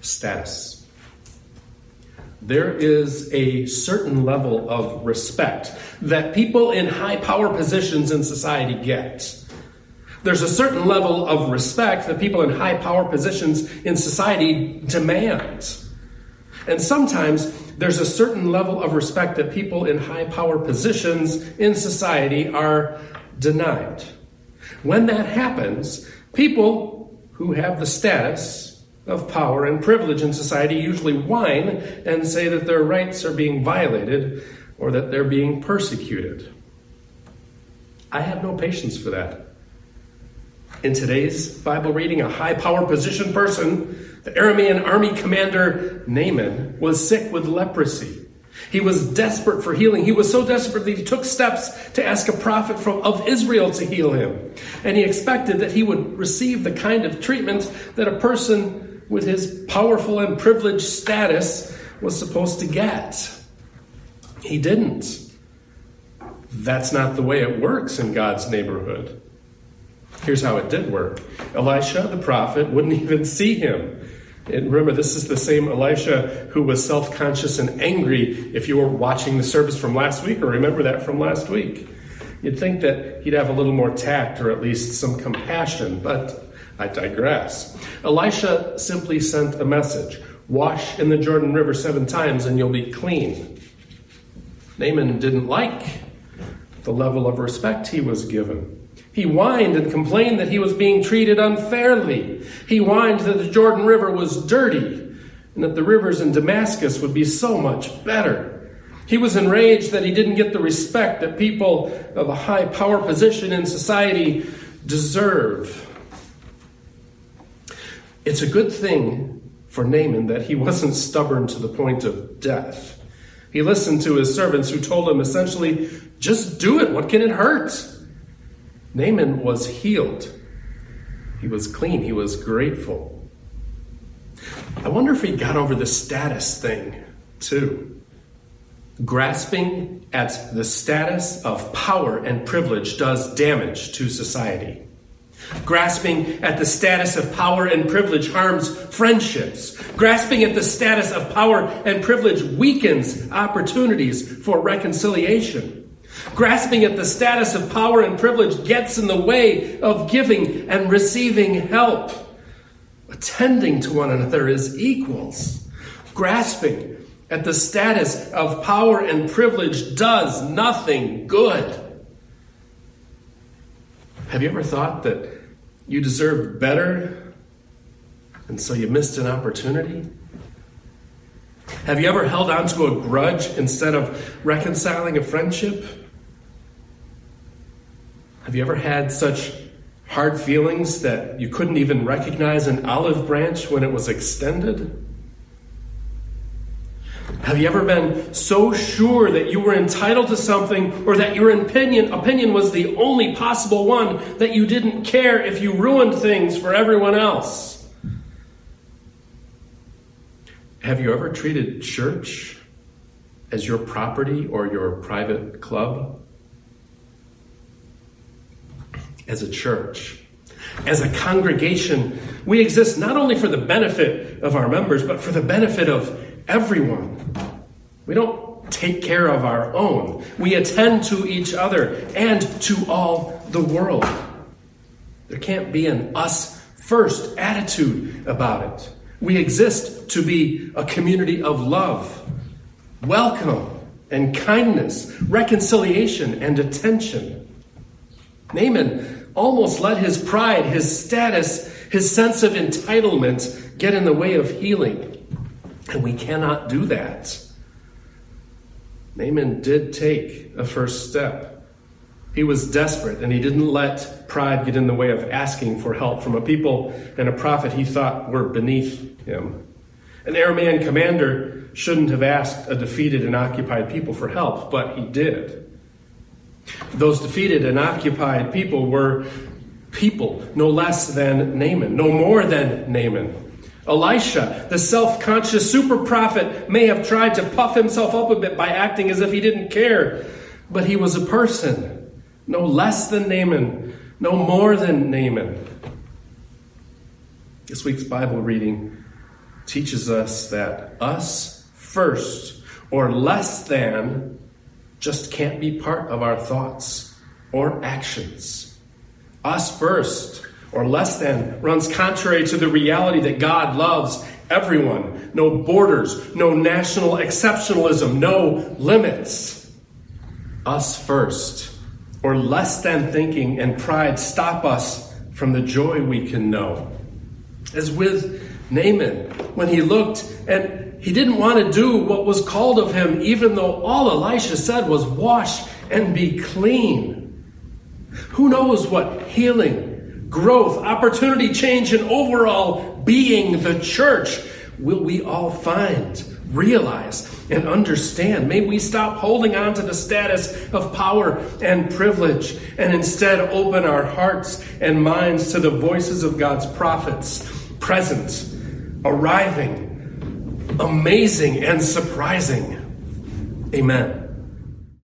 status. There is a certain level of respect that people in high power positions in society get. There's a certain level of respect that people in high power positions in society demand. And sometimes there's a certain level of respect that people in high power positions in society are denied. When that happens, people who have the status of power and privilege in society usually whine and say that their rights are being violated or that they're being persecuted. I have no patience for that. In today's Bible reading, a high power position person, the Aramean army commander Naaman, was sick with leprosy. He was desperate for healing. He was so desperate that he took steps to ask a prophet from, of Israel to heal him. And he expected that he would receive the kind of treatment that a person with his powerful and privileged status was supposed to get. He didn't. That's not the way it works in God's neighborhood. Here's how it did work Elisha, the prophet, wouldn't even see him. And remember, this is the same Elisha who was self conscious and angry if you were watching the service from last week or remember that from last week. You'd think that he'd have a little more tact or at least some compassion, but I digress. Elisha simply sent a message Wash in the Jordan River seven times and you'll be clean. Naaman didn't like the level of respect he was given. He whined and complained that he was being treated unfairly. He whined that the Jordan River was dirty and that the rivers in Damascus would be so much better. He was enraged that he didn't get the respect that people of a high power position in society deserve. It's a good thing for Naaman that he wasn't stubborn to the point of death. He listened to his servants who told him essentially, just do it. What can it hurt? Naaman was healed. He was clean. He was grateful. I wonder if he got over the status thing too. Grasping at the status of power and privilege does damage to society. Grasping at the status of power and privilege harms friendships. Grasping at the status of power and privilege weakens opportunities for reconciliation. Grasping at the status of power and privilege gets in the way of giving and receiving help. Attending to one another as equals. Grasping at the status of power and privilege does nothing good. Have you ever thought that you deserved better and so you missed an opportunity? Have you ever held on to a grudge instead of reconciling a friendship? Have you ever had such hard feelings that you couldn't even recognize an olive branch when it was extended? Have you ever been so sure that you were entitled to something or that your opinion, opinion was the only possible one that you didn't care if you ruined things for everyone else? Have you ever treated church as your property or your private club? As a church, as a congregation, we exist not only for the benefit of our members, but for the benefit of everyone. We don't take care of our own, we attend to each other and to all the world. There can't be an us first attitude about it. We exist to be a community of love, welcome, and kindness, reconciliation, and attention. Naaman almost let his pride, his status, his sense of entitlement get in the way of healing. And we cannot do that. Naaman did take a first step. He was desperate and he didn't let pride get in the way of asking for help from a people and a prophet he thought were beneath him. An Aramean commander shouldn't have asked a defeated and occupied people for help, but he did. Those defeated and occupied people were people no less than Naaman, no more than Naaman. Elisha, the self conscious super prophet, may have tried to puff himself up a bit by acting as if he didn't care, but he was a person, no less than Naaman, no more than Naaman. This week's Bible reading teaches us that us first or less than just can't be part of our thoughts or actions. Us first or less than runs contrary to the reality that God loves everyone. No borders, no national exceptionalism, no limits. Us first or less than thinking and pride stop us from the joy we can know. As with Naaman, when he looked and he didn't want to do what was called of him, even though all Elisha said was wash and be clean. Who knows what healing, growth, opportunity, change, and overall being the church will we all find, realize, and understand. May we stop holding on to the status of power and privilege and instead open our hearts and minds to the voices of God's prophets, present, arriving, amazing, and surprising. Amen.